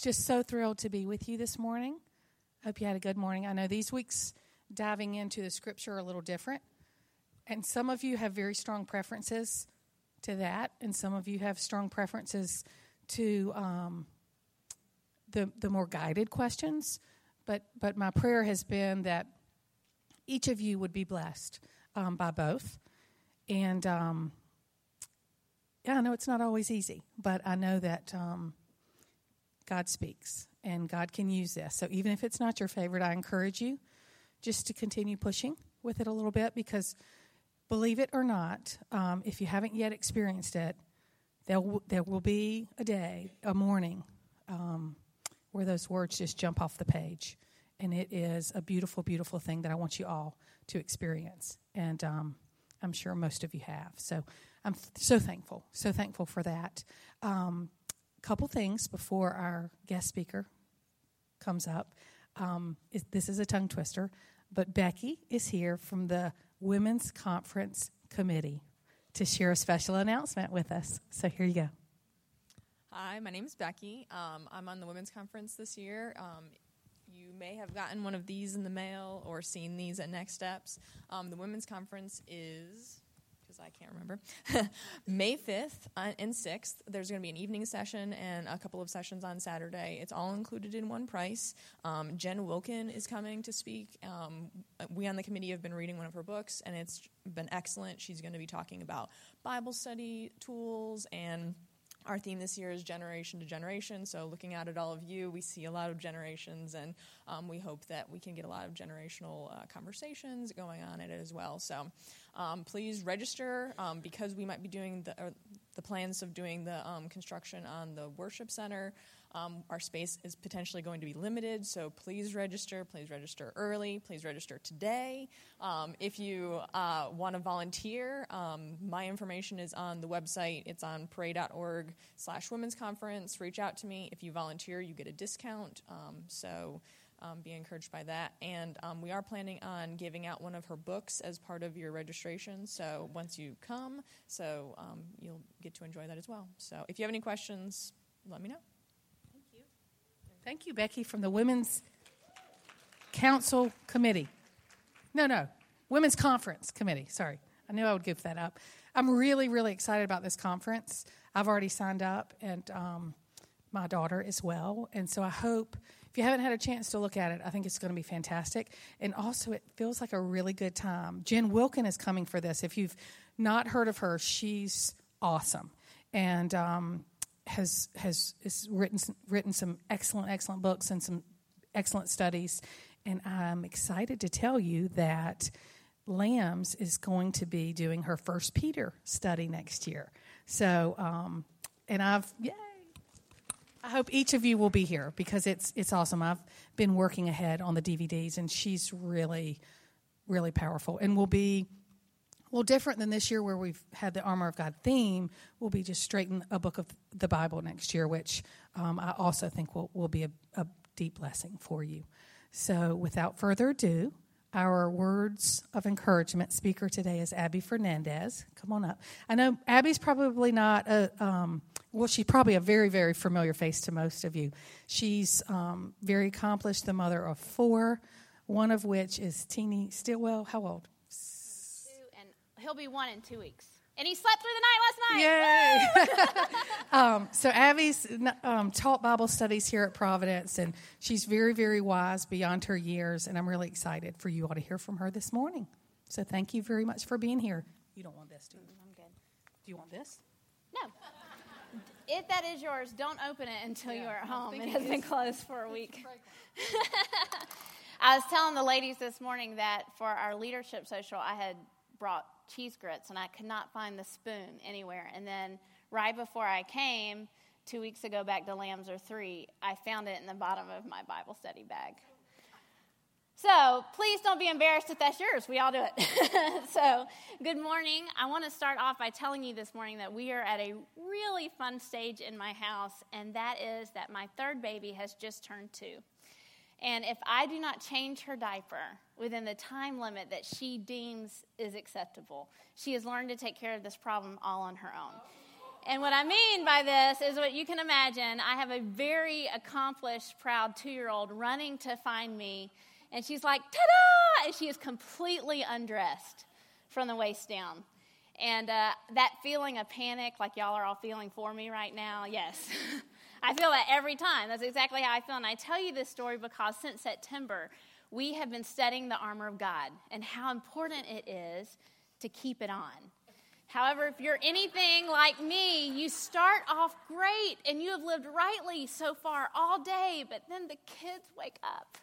Just so thrilled to be with you this morning. Hope you had a good morning. I know these weeks diving into the scripture are a little different, and some of you have very strong preferences to that, and some of you have strong preferences to um, the the more guided questions. But but my prayer has been that each of you would be blessed um, by both, and um, yeah, I know it's not always easy, but I know that um, God speaks and God can use this. So even if it's not your favorite, I encourage you just to continue pushing with it a little bit because believe it or not, um, if you haven't yet experienced it, there, w- there will be a day, a morning, um, where those words just jump off the page. And it is a beautiful, beautiful thing that I want you all to experience. And um, I'm sure most of you have. So I'm so thankful, so thankful for that. Couple things before our guest speaker comes up. Um, it, this is a tongue twister, but Becky is here from the Women's Conference Committee to share a special announcement with us. So here you go. Hi, my name is Becky. Um, I'm on the Women's Conference this year. Um, you may have gotten one of these in the mail or seen these at Next Steps. Um, the Women's Conference is because I can't remember. May 5th uh, and 6th, there's going to be an evening session and a couple of sessions on Saturday. It's all included in one price. Um, Jen Wilkin is coming to speak. Um, we on the committee have been reading one of her books, and it's been excellent. She's going to be talking about Bible study tools and our theme this year is generation to generation. So, looking out at all of you, we see a lot of generations, and um, we hope that we can get a lot of generational uh, conversations going on in it as well. So, um, please register um, because we might be doing the, the plans of doing the um, construction on the worship center. Um, our space is potentially going to be limited, so please register. Please register early. Please register today. Um, if you uh, want to volunteer, um, my information is on the website. It's on pray.org slash women's conference. Reach out to me. If you volunteer, you get a discount. Um, so um, be encouraged by that. And um, we are planning on giving out one of her books as part of your registration. So once you come, so you'll get to enjoy that as well. So if you have any questions, let me know. Thank you, Becky, from the Women's Council Committee. No, no, Women's Conference Committee. Sorry, I knew I would give that up. I'm really, really excited about this conference. I've already signed up, and um, my daughter as well. And so I hope, if you haven't had a chance to look at it, I think it's going to be fantastic. And also, it feels like a really good time. Jen Wilkin is coming for this. If you've not heard of her, she's awesome. And um, has has, has written written some excellent excellent books and some excellent studies, and I'm excited to tell you that Lambs is going to be doing her first Peter study next year. So, um, and I've yay. I hope each of you will be here because it's it's awesome. I've been working ahead on the DVDs, and she's really, really powerful, and will be well, different than this year where we've had the Armor of God theme, we'll be just straight in a book of the Bible next year, which um, I also think will, will be a, a deep blessing for you. So, without further ado, our words of encouragement speaker today is Abby Fernandez. Come on up. I know Abby's probably not a, um, well, she's probably a very, very familiar face to most of you. She's um, very accomplished, the mother of four, one of which is Teeny Stillwell. How old? He'll be one in two weeks. And he slept through the night last night. Yay! um, so Abby's um, taught Bible studies here at Providence, and she's very, very wise beyond her years. And I'm really excited for you all to hear from her this morning. So thank you very much for being here. You don't want this, do you? I'm good. Do you want this? No. If that is yours, don't open it until yeah, you are at home. It has been closed for a week. I was telling the ladies this morning that for our leadership social, I had brought cheese grits and I could not find the spoon anywhere. And then right before I came, two weeks ago back to Lambs or three, I found it in the bottom of my Bible study bag. So please don't be embarrassed if that's yours. We all do it. so, good morning. I want to start off by telling you this morning that we are at a really fun stage in my house, and that is that my third baby has just turned two. And if I do not change her diaper within the time limit that she deems is acceptable, she has learned to take care of this problem all on her own. And what I mean by this is what you can imagine. I have a very accomplished, proud two year old running to find me, and she's like, ta da! And she is completely undressed from the waist down. And uh, that feeling of panic, like y'all are all feeling for me right now, yes. I feel that every time. That's exactly how I feel. And I tell you this story because since September, we have been studying the armor of God and how important it is to keep it on. However, if you're anything like me, you start off great and you have lived rightly so far all day, but then the kids wake up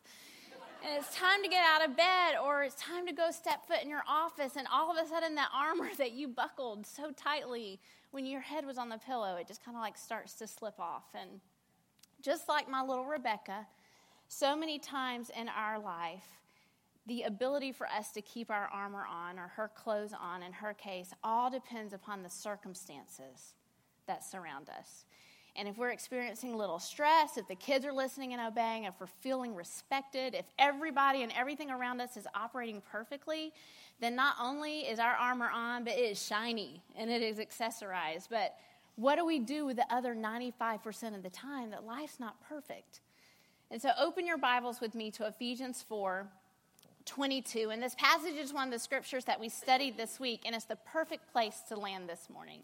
and it's time to get out of bed or it's time to go step foot in your office and all of a sudden that armor that you buckled so tightly when your head was on the pillow it just kind of like starts to slip off. And just like my little rebecca so many times in our life the ability for us to keep our armor on or her clothes on in her case all depends upon the circumstances that surround us and if we're experiencing little stress, if the kids are listening and obeying, if we're feeling respected, if everybody and everything around us is operating perfectly, then not only is our armor on, but it is shiny and it is accessorized. But what do we do with the other 95% of the time that life's not perfect? And so open your Bibles with me to Ephesians 4 22. And this passage is one of the scriptures that we studied this week, and it's the perfect place to land this morning.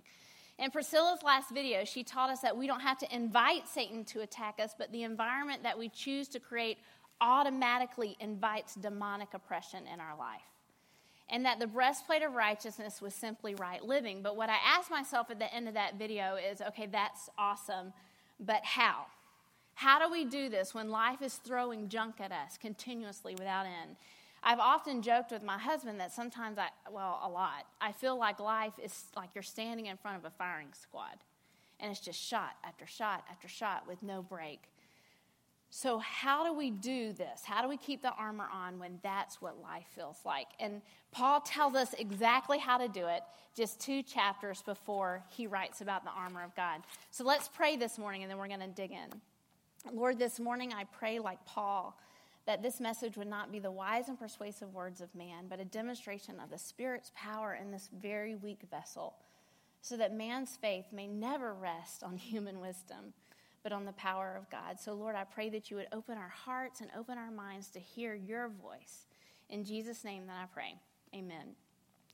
In Priscilla's last video, she taught us that we don't have to invite Satan to attack us, but the environment that we choose to create automatically invites demonic oppression in our life. And that the breastplate of righteousness was simply right living. But what I asked myself at the end of that video is okay, that's awesome, but how? How do we do this when life is throwing junk at us continuously without end? I've often joked with my husband that sometimes I, well, a lot, I feel like life is like you're standing in front of a firing squad and it's just shot after shot after shot with no break. So, how do we do this? How do we keep the armor on when that's what life feels like? And Paul tells us exactly how to do it just two chapters before he writes about the armor of God. So, let's pray this morning and then we're going to dig in. Lord, this morning I pray like Paul that this message would not be the wise and persuasive words of man, but a demonstration of the Spirit's power in this very weak vessel, so that man's faith may never rest on human wisdom, but on the power of God. So, Lord, I pray that you would open our hearts and open our minds to hear your voice. In Jesus' name that I pray. Amen.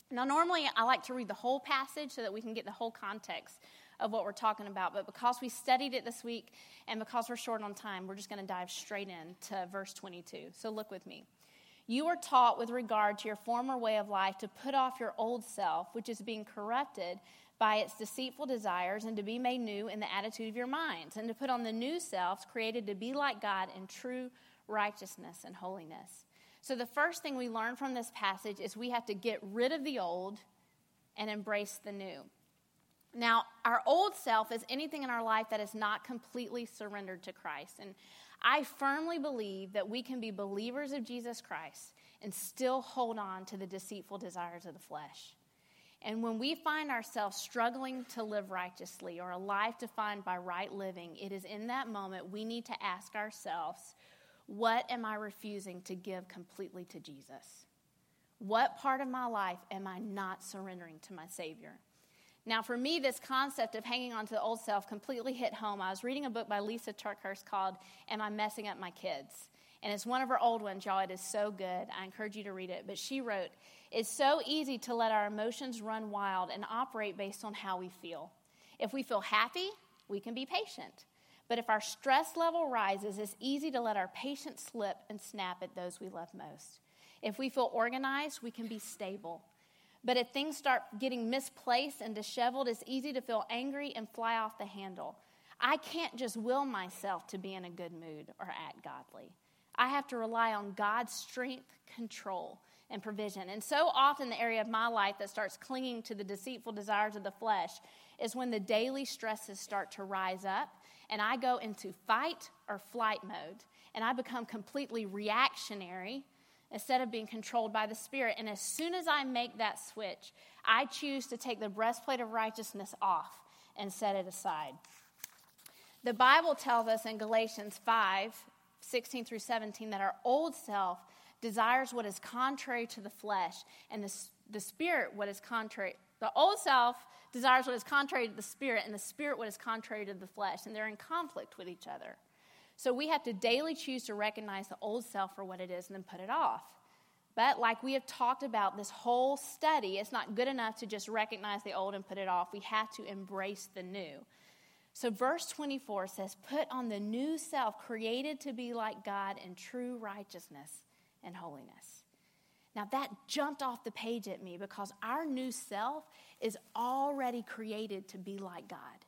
Now, normally I like to read the whole passage so that we can get the whole context of what we're talking about. But because we studied it this week and because we're short on time, we're just going to dive straight in to verse 22. So look with me. You were taught with regard to your former way of life to put off your old self, which is being corrupted by its deceitful desires, and to be made new in the attitude of your minds, and to put on the new selves created to be like God in true righteousness and holiness. So, the first thing we learn from this passage is we have to get rid of the old and embrace the new. Now, our old self is anything in our life that is not completely surrendered to Christ. And I firmly believe that we can be believers of Jesus Christ and still hold on to the deceitful desires of the flesh. And when we find ourselves struggling to live righteously or a life defined by right living, it is in that moment we need to ask ourselves, what am I refusing to give completely to Jesus? What part of my life am I not surrendering to my Savior? Now, for me, this concept of hanging on to the old self completely hit home. I was reading a book by Lisa TerKeurst called Am I Messing Up My Kids? And it's one of her old ones, y'all. It is so good. I encourage you to read it. But she wrote, It's so easy to let our emotions run wild and operate based on how we feel. If we feel happy, we can be patient. But if our stress level rises, it's easy to let our patience slip and snap at those we love most. If we feel organized, we can be stable. But if things start getting misplaced and disheveled, it's easy to feel angry and fly off the handle. I can't just will myself to be in a good mood or act godly. I have to rely on God's strength, control, and provision. And so often, the area of my life that starts clinging to the deceitful desires of the flesh is when the daily stresses start to rise up and I go into fight or flight mode and I become completely reactionary instead of being controlled by the Spirit. And as soon as I make that switch, I choose to take the breastplate of righteousness off and set it aside. The Bible tells us in Galatians 5 16 through 17 that our old self desires what is contrary to the flesh, and the, the spirit what is contrary. The old self desires what is contrary to the spirit, and the spirit what is contrary to the flesh, and they're in conflict with each other. So we have to daily choose to recognize the old self for what it is and then put it off. But like we have talked about this whole study, it's not good enough to just recognize the old and put it off. We have to embrace the new. So, verse 24 says, Put on the new self, created to be like God in true righteousness and holiness. Now, that jumped off the page at me because our new self is already created to be like God.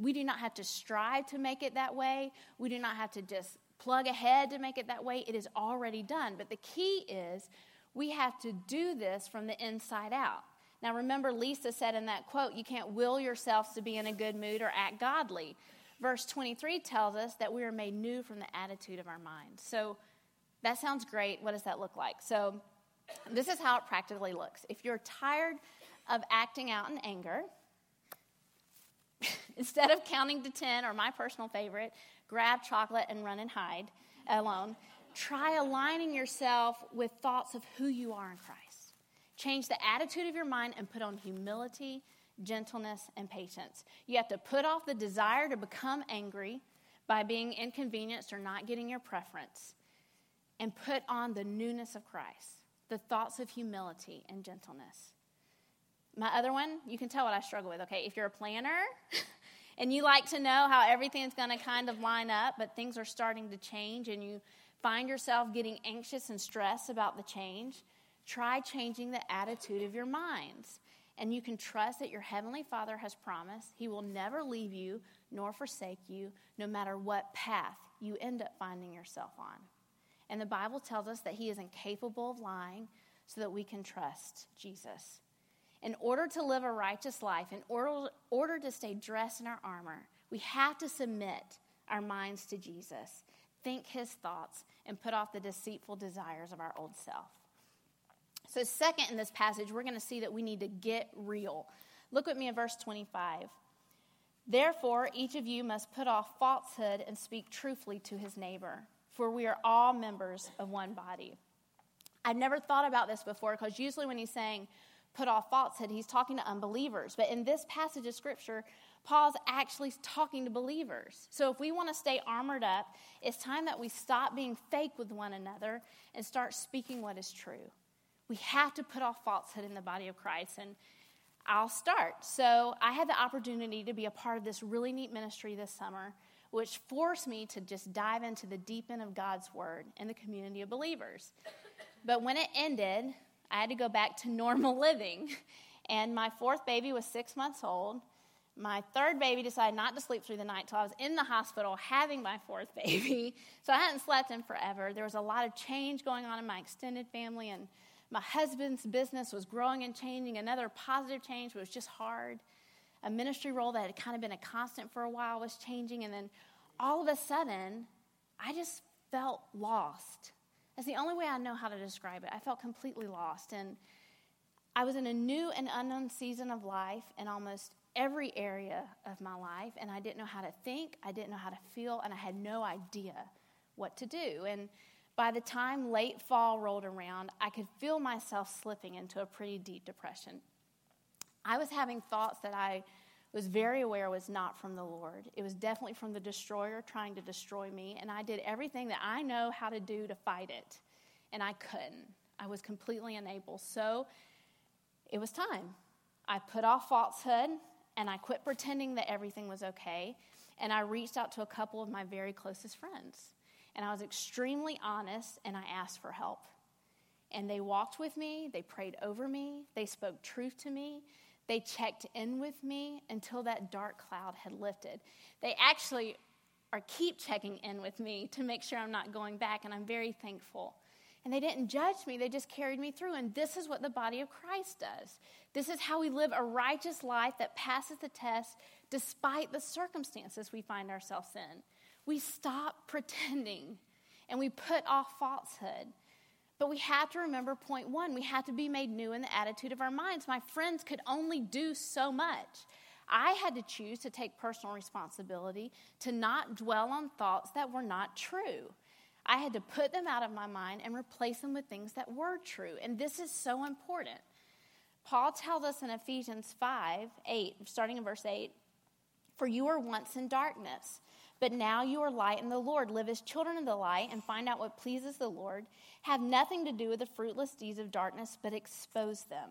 We do not have to strive to make it that way. We do not have to just plug ahead to make it that way. It is already done. But the key is we have to do this from the inside out. Now, remember, Lisa said in that quote, you can't will yourselves to be in a good mood or act godly. Verse 23 tells us that we are made new from the attitude of our mind. So that sounds great. What does that look like? So, this is how it practically looks. If you're tired of acting out in anger, instead of counting to 10, or my personal favorite, grab chocolate and run and hide alone, try aligning yourself with thoughts of who you are in Christ. Change the attitude of your mind and put on humility, gentleness, and patience. You have to put off the desire to become angry by being inconvenienced or not getting your preference and put on the newness of Christ, the thoughts of humility and gentleness. My other one, you can tell what I struggle with, okay? If you're a planner and you like to know how everything's going to kind of line up, but things are starting to change and you find yourself getting anxious and stressed about the change, try changing the attitude of your minds. And you can trust that your Heavenly Father has promised He will never leave you nor forsake you, no matter what path you end up finding yourself on. And the Bible tells us that He is incapable of lying so that we can trust Jesus. In order to live a righteous life, in order, order to stay dressed in our armor, we have to submit our minds to Jesus, think His thoughts, and put off the deceitful desires of our old self. So, second in this passage, we're going to see that we need to get real. Look with me in verse 25. Therefore, each of you must put off falsehood and speak truthfully to his neighbor, for we are all members of one body. I've never thought about this before because usually when he's saying put off falsehood, he's talking to unbelievers. But in this passage of scripture, Paul's actually talking to believers. So if we want to stay armored up, it's time that we stop being fake with one another and start speaking what is true. We have to put off falsehood in the body of Christ. And I'll start. So I had the opportunity to be a part of this really neat ministry this summer, which forced me to just dive into the deep end of God's word in the community of believers. But when it ended, I had to go back to normal living. And my fourth baby was six months old. My third baby decided not to sleep through the night till I was in the hospital having my fourth baby. So I hadn't slept in forever. There was a lot of change going on in my extended family, and my husband's business was growing and changing. Another positive change was just hard. A ministry role that had kind of been a constant for a while was changing. And then all of a sudden, I just felt lost. That's the only way I know how to describe it. I felt completely lost. And I was in a new and unknown season of life in almost every area of my life. And I didn't know how to think, I didn't know how to feel, and I had no idea what to do. And by the time late fall rolled around, I could feel myself slipping into a pretty deep depression. I was having thoughts that I was very aware was not from the Lord. It was definitely from the destroyer trying to destroy me, and I did everything that I know how to do to fight it, and I couldn't. I was completely unable. So it was time. I put off falsehood and I quit pretending that everything was okay, and I reached out to a couple of my very closest friends. And I was extremely honest and I asked for help. And they walked with me, they prayed over me, they spoke truth to me, they checked in with me until that dark cloud had lifted. They actually are keep checking in with me to make sure I'm not going back, and I'm very thankful. And they didn't judge me, they just carried me through. And this is what the body of Christ does. This is how we live a righteous life that passes the test despite the circumstances we find ourselves in we stop pretending and we put off falsehood. But we have to remember point one we have to be made new in the attitude of our minds. My friends could only do so much. I had to choose to take personal responsibility to not dwell on thoughts that were not true. I had to put them out of my mind and replace them with things that were true. And this is so important. Paul tells us in Ephesians 5 8, starting in verse 8, For you were once in darkness, but now you are light in the Lord. Live as children of the light and find out what pleases the Lord. Have nothing to do with the fruitless deeds of darkness, but expose them,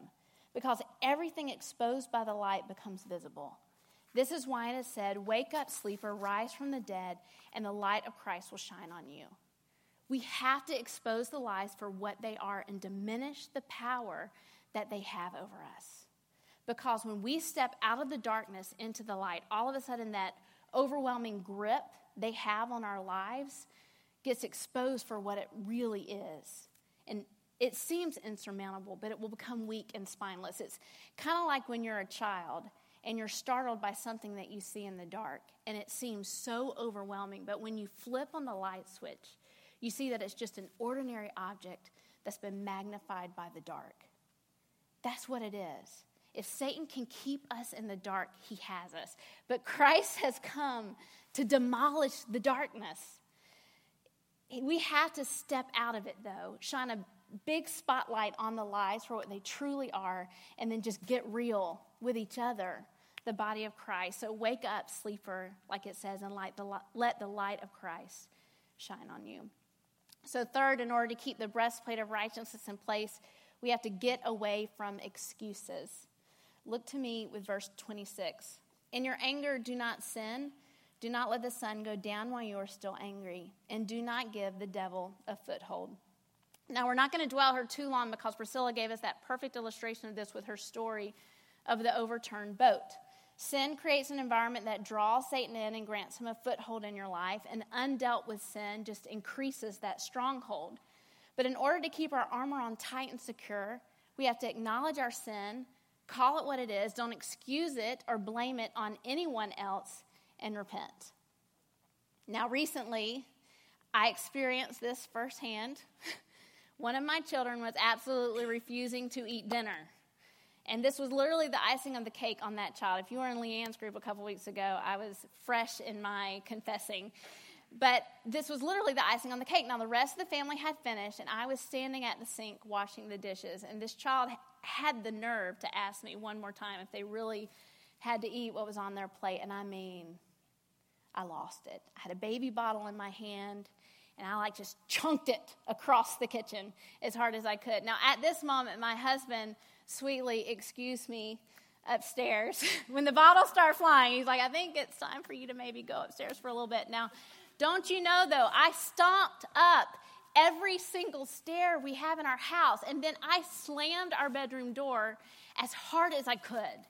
because everything exposed by the light becomes visible. This is why it is said, Wake up, sleeper, rise from the dead, and the light of Christ will shine on you. We have to expose the lies for what they are and diminish the power that they have over us. Because when we step out of the darkness into the light, all of a sudden that overwhelming grip they have on our lives gets exposed for what it really is. And it seems insurmountable, but it will become weak and spineless. It's kind of like when you're a child and you're startled by something that you see in the dark and it seems so overwhelming. But when you flip on the light switch, you see that it's just an ordinary object that's been magnified by the dark. That's what it is. If Satan can keep us in the dark, he has us. But Christ has come to demolish the darkness. We have to step out of it, though, shine a big spotlight on the lies for what they truly are, and then just get real with each other, the body of Christ. So wake up, sleeper, like it says, and light the, let the light of Christ shine on you. So, third, in order to keep the breastplate of righteousness in place, we have to get away from excuses. Look to me with verse 26. In your anger, do not sin. Do not let the sun go down while you are still angry, and do not give the devil a foothold. Now, we're not going to dwell here too long because Priscilla gave us that perfect illustration of this with her story of the overturned boat. Sin creates an environment that draws Satan in and grants him a foothold in your life, and undealt with sin just increases that stronghold. But in order to keep our armor on tight and secure, we have to acknowledge our sin, call it what it is, don't excuse it or blame it on anyone else, and repent. Now, recently, I experienced this firsthand. One of my children was absolutely refusing to eat dinner. And this was literally the icing on the cake on that child. If you were in Leanne's group a couple weeks ago, I was fresh in my confessing. But this was literally the icing on the cake. Now, the rest of the family had finished, and I was standing at the sink washing the dishes. And this child had the nerve to ask me one more time if they really had to eat what was on their plate. And I mean, I lost it. I had a baby bottle in my hand, and I like just chunked it across the kitchen as hard as I could. Now, at this moment, my husband sweetly excused me upstairs. when the bottles start flying, he's like, I think it's time for you to maybe go upstairs for a little bit. Now, don't you know though, I stomped up every single stair we have in our house, and then I slammed our bedroom door as hard as I could.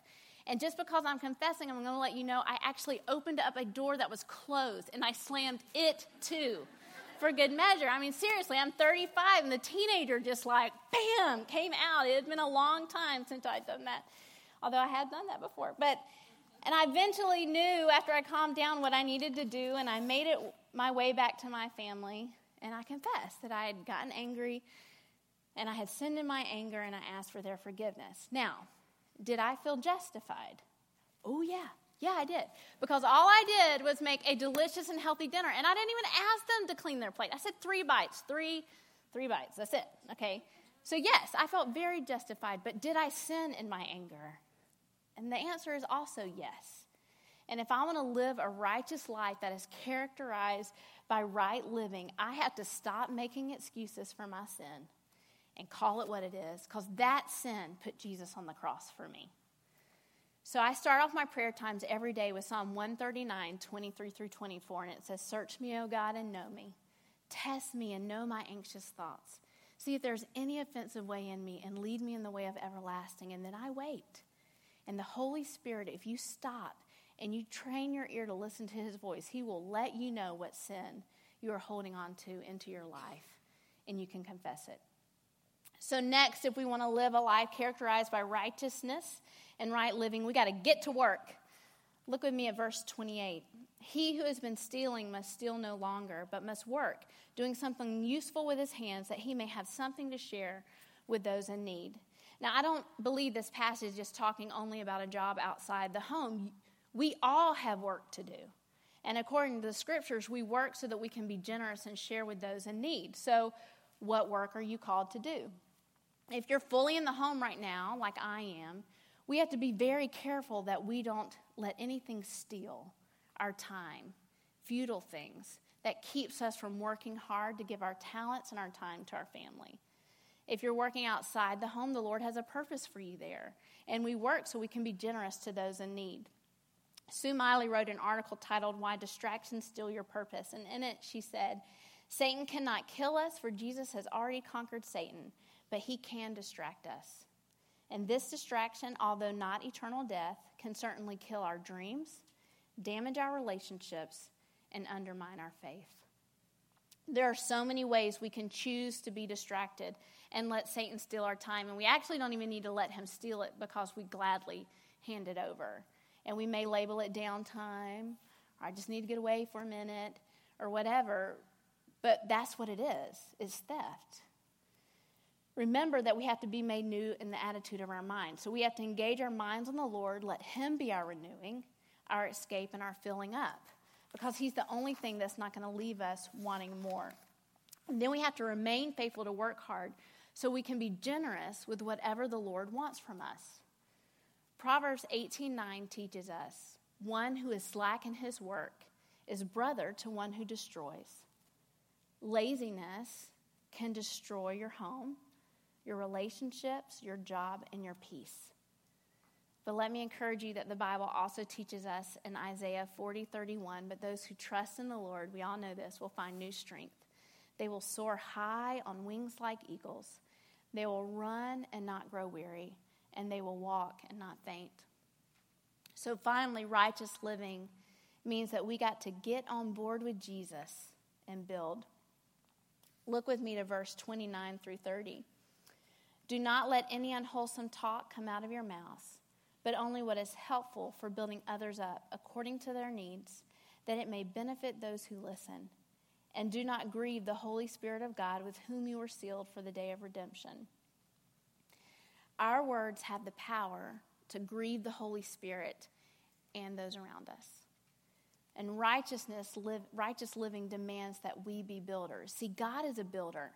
And just because I'm confessing, I'm going to let you know I actually opened up a door that was closed and I slammed it too for good measure. I mean, seriously, I'm 35 and the teenager just like, bam, came out. It had been a long time since I'd done that, although I had done that before. But, and I eventually knew after I calmed down what I needed to do, and I made it my way back to my family. And I confessed that I had gotten angry and I had sinned in my anger and I asked for their forgiveness. Now, did I feel justified? Oh, yeah. Yeah, I did. Because all I did was make a delicious and healthy dinner. And I didn't even ask them to clean their plate. I said three bites, three, three bites. That's it. Okay. So, yes, I felt very justified. But did I sin in my anger? And the answer is also yes. And if I want to live a righteous life that is characterized by right living, I have to stop making excuses for my sin and call it what it is, because that sin put Jesus on the cross for me. So I start off my prayer times every day with Psalm 139, 23 through 24, and it says, Search me, O God, and know me. Test me and know my anxious thoughts. See if there's any offensive way in me, and lead me in the way of everlasting. And then I wait. And the Holy Spirit, if you stop and you train your ear to listen to his voice, he will let you know what sin you are holding on to into your life, and you can confess it. So, next, if we want to live a life characterized by righteousness and right living, we got to get to work. Look with me at verse 28. He who has been stealing must steal no longer, but must work, doing something useful with his hands that he may have something to share with those in need. Now, I don't believe this passage is just talking only about a job outside the home. We all have work to do. And according to the scriptures, we work so that we can be generous and share with those in need. So, what work are you called to do? If you're fully in the home right now, like I am, we have to be very careful that we don't let anything steal our time, futile things that keeps us from working hard to give our talents and our time to our family. If you're working outside the home, the Lord has a purpose for you there. And we work so we can be generous to those in need. Sue Miley wrote an article titled Why Distractions Steal Your Purpose. And in it, she said, Satan cannot kill us, for Jesus has already conquered Satan, but he can distract us. And this distraction, although not eternal death, can certainly kill our dreams, damage our relationships, and undermine our faith. There are so many ways we can choose to be distracted and let Satan steal our time. And we actually don't even need to let him steal it because we gladly hand it over. And we may label it downtime, or I just need to get away for a minute, or whatever. But that's what it is, is theft. Remember that we have to be made new in the attitude of our mind. So we have to engage our minds on the Lord, let Him be our renewing, our escape, and our filling up because He's the only thing that's not going to leave us wanting more. And then we have to remain faithful to work hard so we can be generous with whatever the Lord wants from us. Proverbs 18:9 teaches us, one who is slack in his work is brother to one who destroys. Laziness can destroy your home, your relationships, your job, and your peace. But let me encourage you that the Bible also teaches us in Isaiah 40 31, but those who trust in the Lord, we all know this, will find new strength. They will soar high on wings like eagles. They will run and not grow weary, and they will walk and not faint. So finally, righteous living means that we got to get on board with Jesus and build. Look with me to verse 29 through 30. Do not let any unwholesome talk come out of your mouths but only what is helpful for building others up according to their needs, that it may benefit those who listen. And do not grieve the Holy Spirit of God with whom you were sealed for the day of redemption. Our words have the power to grieve the Holy Spirit and those around us. And righteousness, live, righteous living demands that we be builders. See, God is a builder.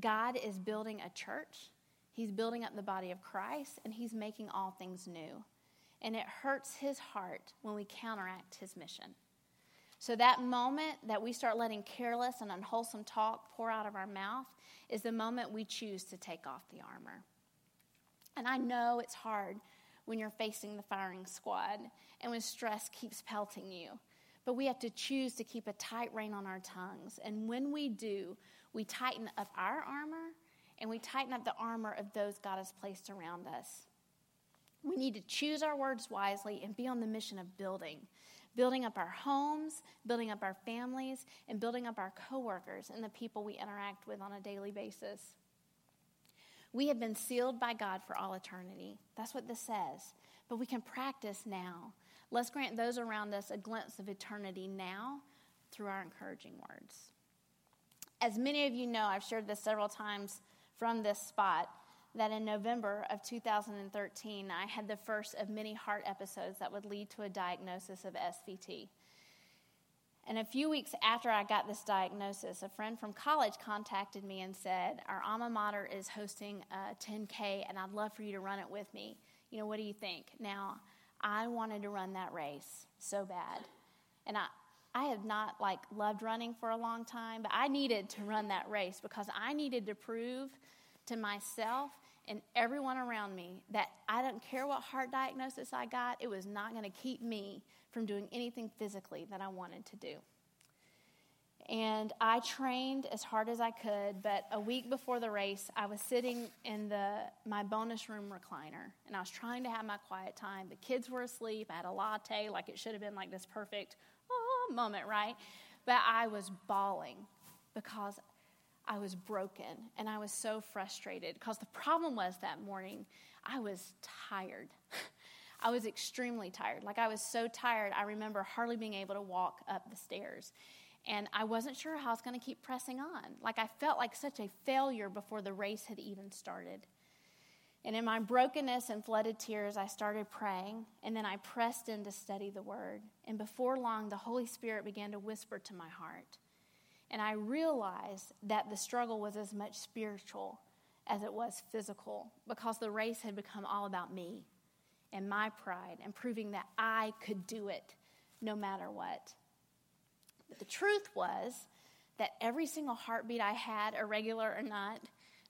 God is building a church He's building up the body of Christ and he's making all things new. And it hurts his heart when we counteract his mission. So, that moment that we start letting careless and unwholesome talk pour out of our mouth is the moment we choose to take off the armor. And I know it's hard when you're facing the firing squad and when stress keeps pelting you. But we have to choose to keep a tight rein on our tongues. And when we do, we tighten up our armor and we tighten up the armor of those God has placed around us. We need to choose our words wisely and be on the mission of building. Building up our homes, building up our families, and building up our coworkers and the people we interact with on a daily basis. We have been sealed by God for all eternity. That's what this says. But we can practice now. Let's grant those around us a glimpse of eternity now through our encouraging words. As many of you know, I've shared this several times from this spot that in November of 2013, I had the first of many heart episodes that would lead to a diagnosis of SVT. And a few weeks after I got this diagnosis, a friend from college contacted me and said, Our alma mater is hosting a 10K, and I'd love for you to run it with me. You know, what do you think? Now, I wanted to run that race so bad. And I, I have not like loved running for a long time, but I needed to run that race because I needed to prove to myself and everyone around me that I don't care what heart diagnosis I got, it was not going to keep me from doing anything physically that I wanted to do. And I trained as hard as I could, but a week before the race, I was sitting in the my bonus room recliner, and I was trying to have my quiet time. The kids were asleep. I had a latte, like it should have been like this perfect ah, moment, right? But I was bawling because I was broken and I was so frustrated because the problem was that morning I was tired. I was extremely tired. Like I was so tired, I remember hardly being able to walk up the stairs. And I wasn't sure how I was going to keep pressing on. Like I felt like such a failure before the race had even started. And in my brokenness and flooded tears, I started praying, and then I pressed in to study the word. And before long, the Holy Spirit began to whisper to my heart. And I realized that the struggle was as much spiritual as it was physical because the race had become all about me and my pride and proving that I could do it no matter what. But the truth was that every single heartbeat I had, irregular or not,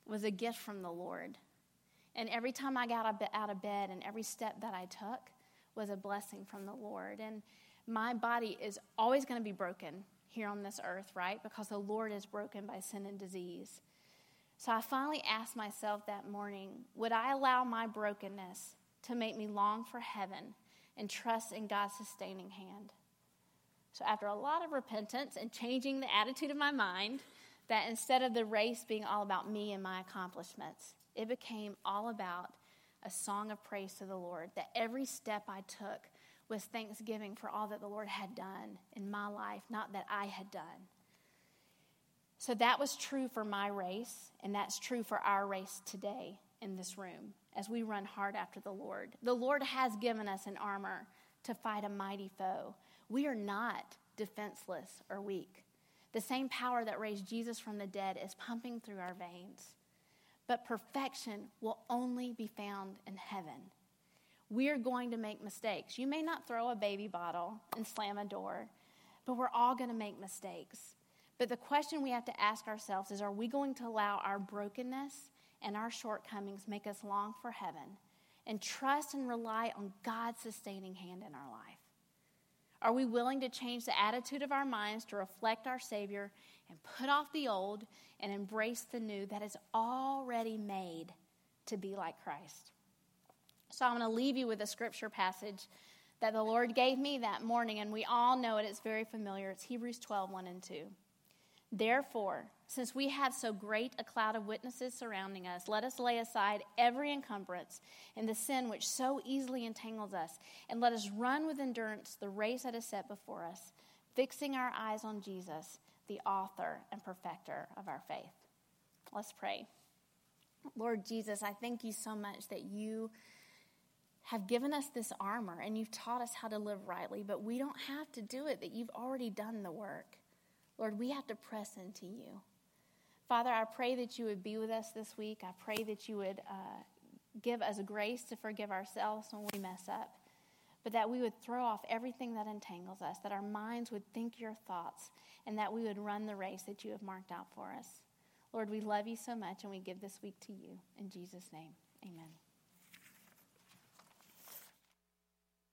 was a gift from the Lord. And every time I got out of bed and every step that I took was a blessing from the Lord. And my body is always going to be broken here on this earth, right? Because the Lord is broken by sin and disease. So I finally asked myself that morning would I allow my brokenness to make me long for heaven and trust in God's sustaining hand? So, after a lot of repentance and changing the attitude of my mind, that instead of the race being all about me and my accomplishments, it became all about a song of praise to the Lord. That every step I took was thanksgiving for all that the Lord had done in my life, not that I had done. So that was true for my race, and that's true for our race today in this room as we run hard after the Lord. The Lord has given us an armor to fight a mighty foe. We are not defenseless or weak. The same power that raised Jesus from the dead is pumping through our veins. But perfection will only be found in heaven. We are going to make mistakes. You may not throw a baby bottle and slam a door, but we're all going to make mistakes. But the question we have to ask ourselves is are we going to allow our brokenness and our shortcomings make us long for heaven and trust and rely on God's sustaining hand in our life? Are we willing to change the attitude of our minds to reflect our Savior and put off the old and embrace the new that is already made to be like Christ? So I'm going to leave you with a scripture passage that the Lord gave me that morning, and we all know it. It's very familiar. It's Hebrews 12, 1 and 2. Therefore, since we have so great a cloud of witnesses surrounding us, let us lay aside every encumbrance and the sin which so easily entangles us, and let us run with endurance the race that is set before us, fixing our eyes on Jesus, the author and perfecter of our faith. Let's pray. Lord Jesus, I thank you so much that you have given us this armor and you've taught us how to live rightly, but we don't have to do it, that you've already done the work. Lord, we have to press into you. Father, I pray that you would be with us this week. I pray that you would uh, give us grace to forgive ourselves when we mess up, but that we would throw off everything that entangles us, that our minds would think your thoughts, and that we would run the race that you have marked out for us. Lord, we love you so much, and we give this week to you. In Jesus' name, amen.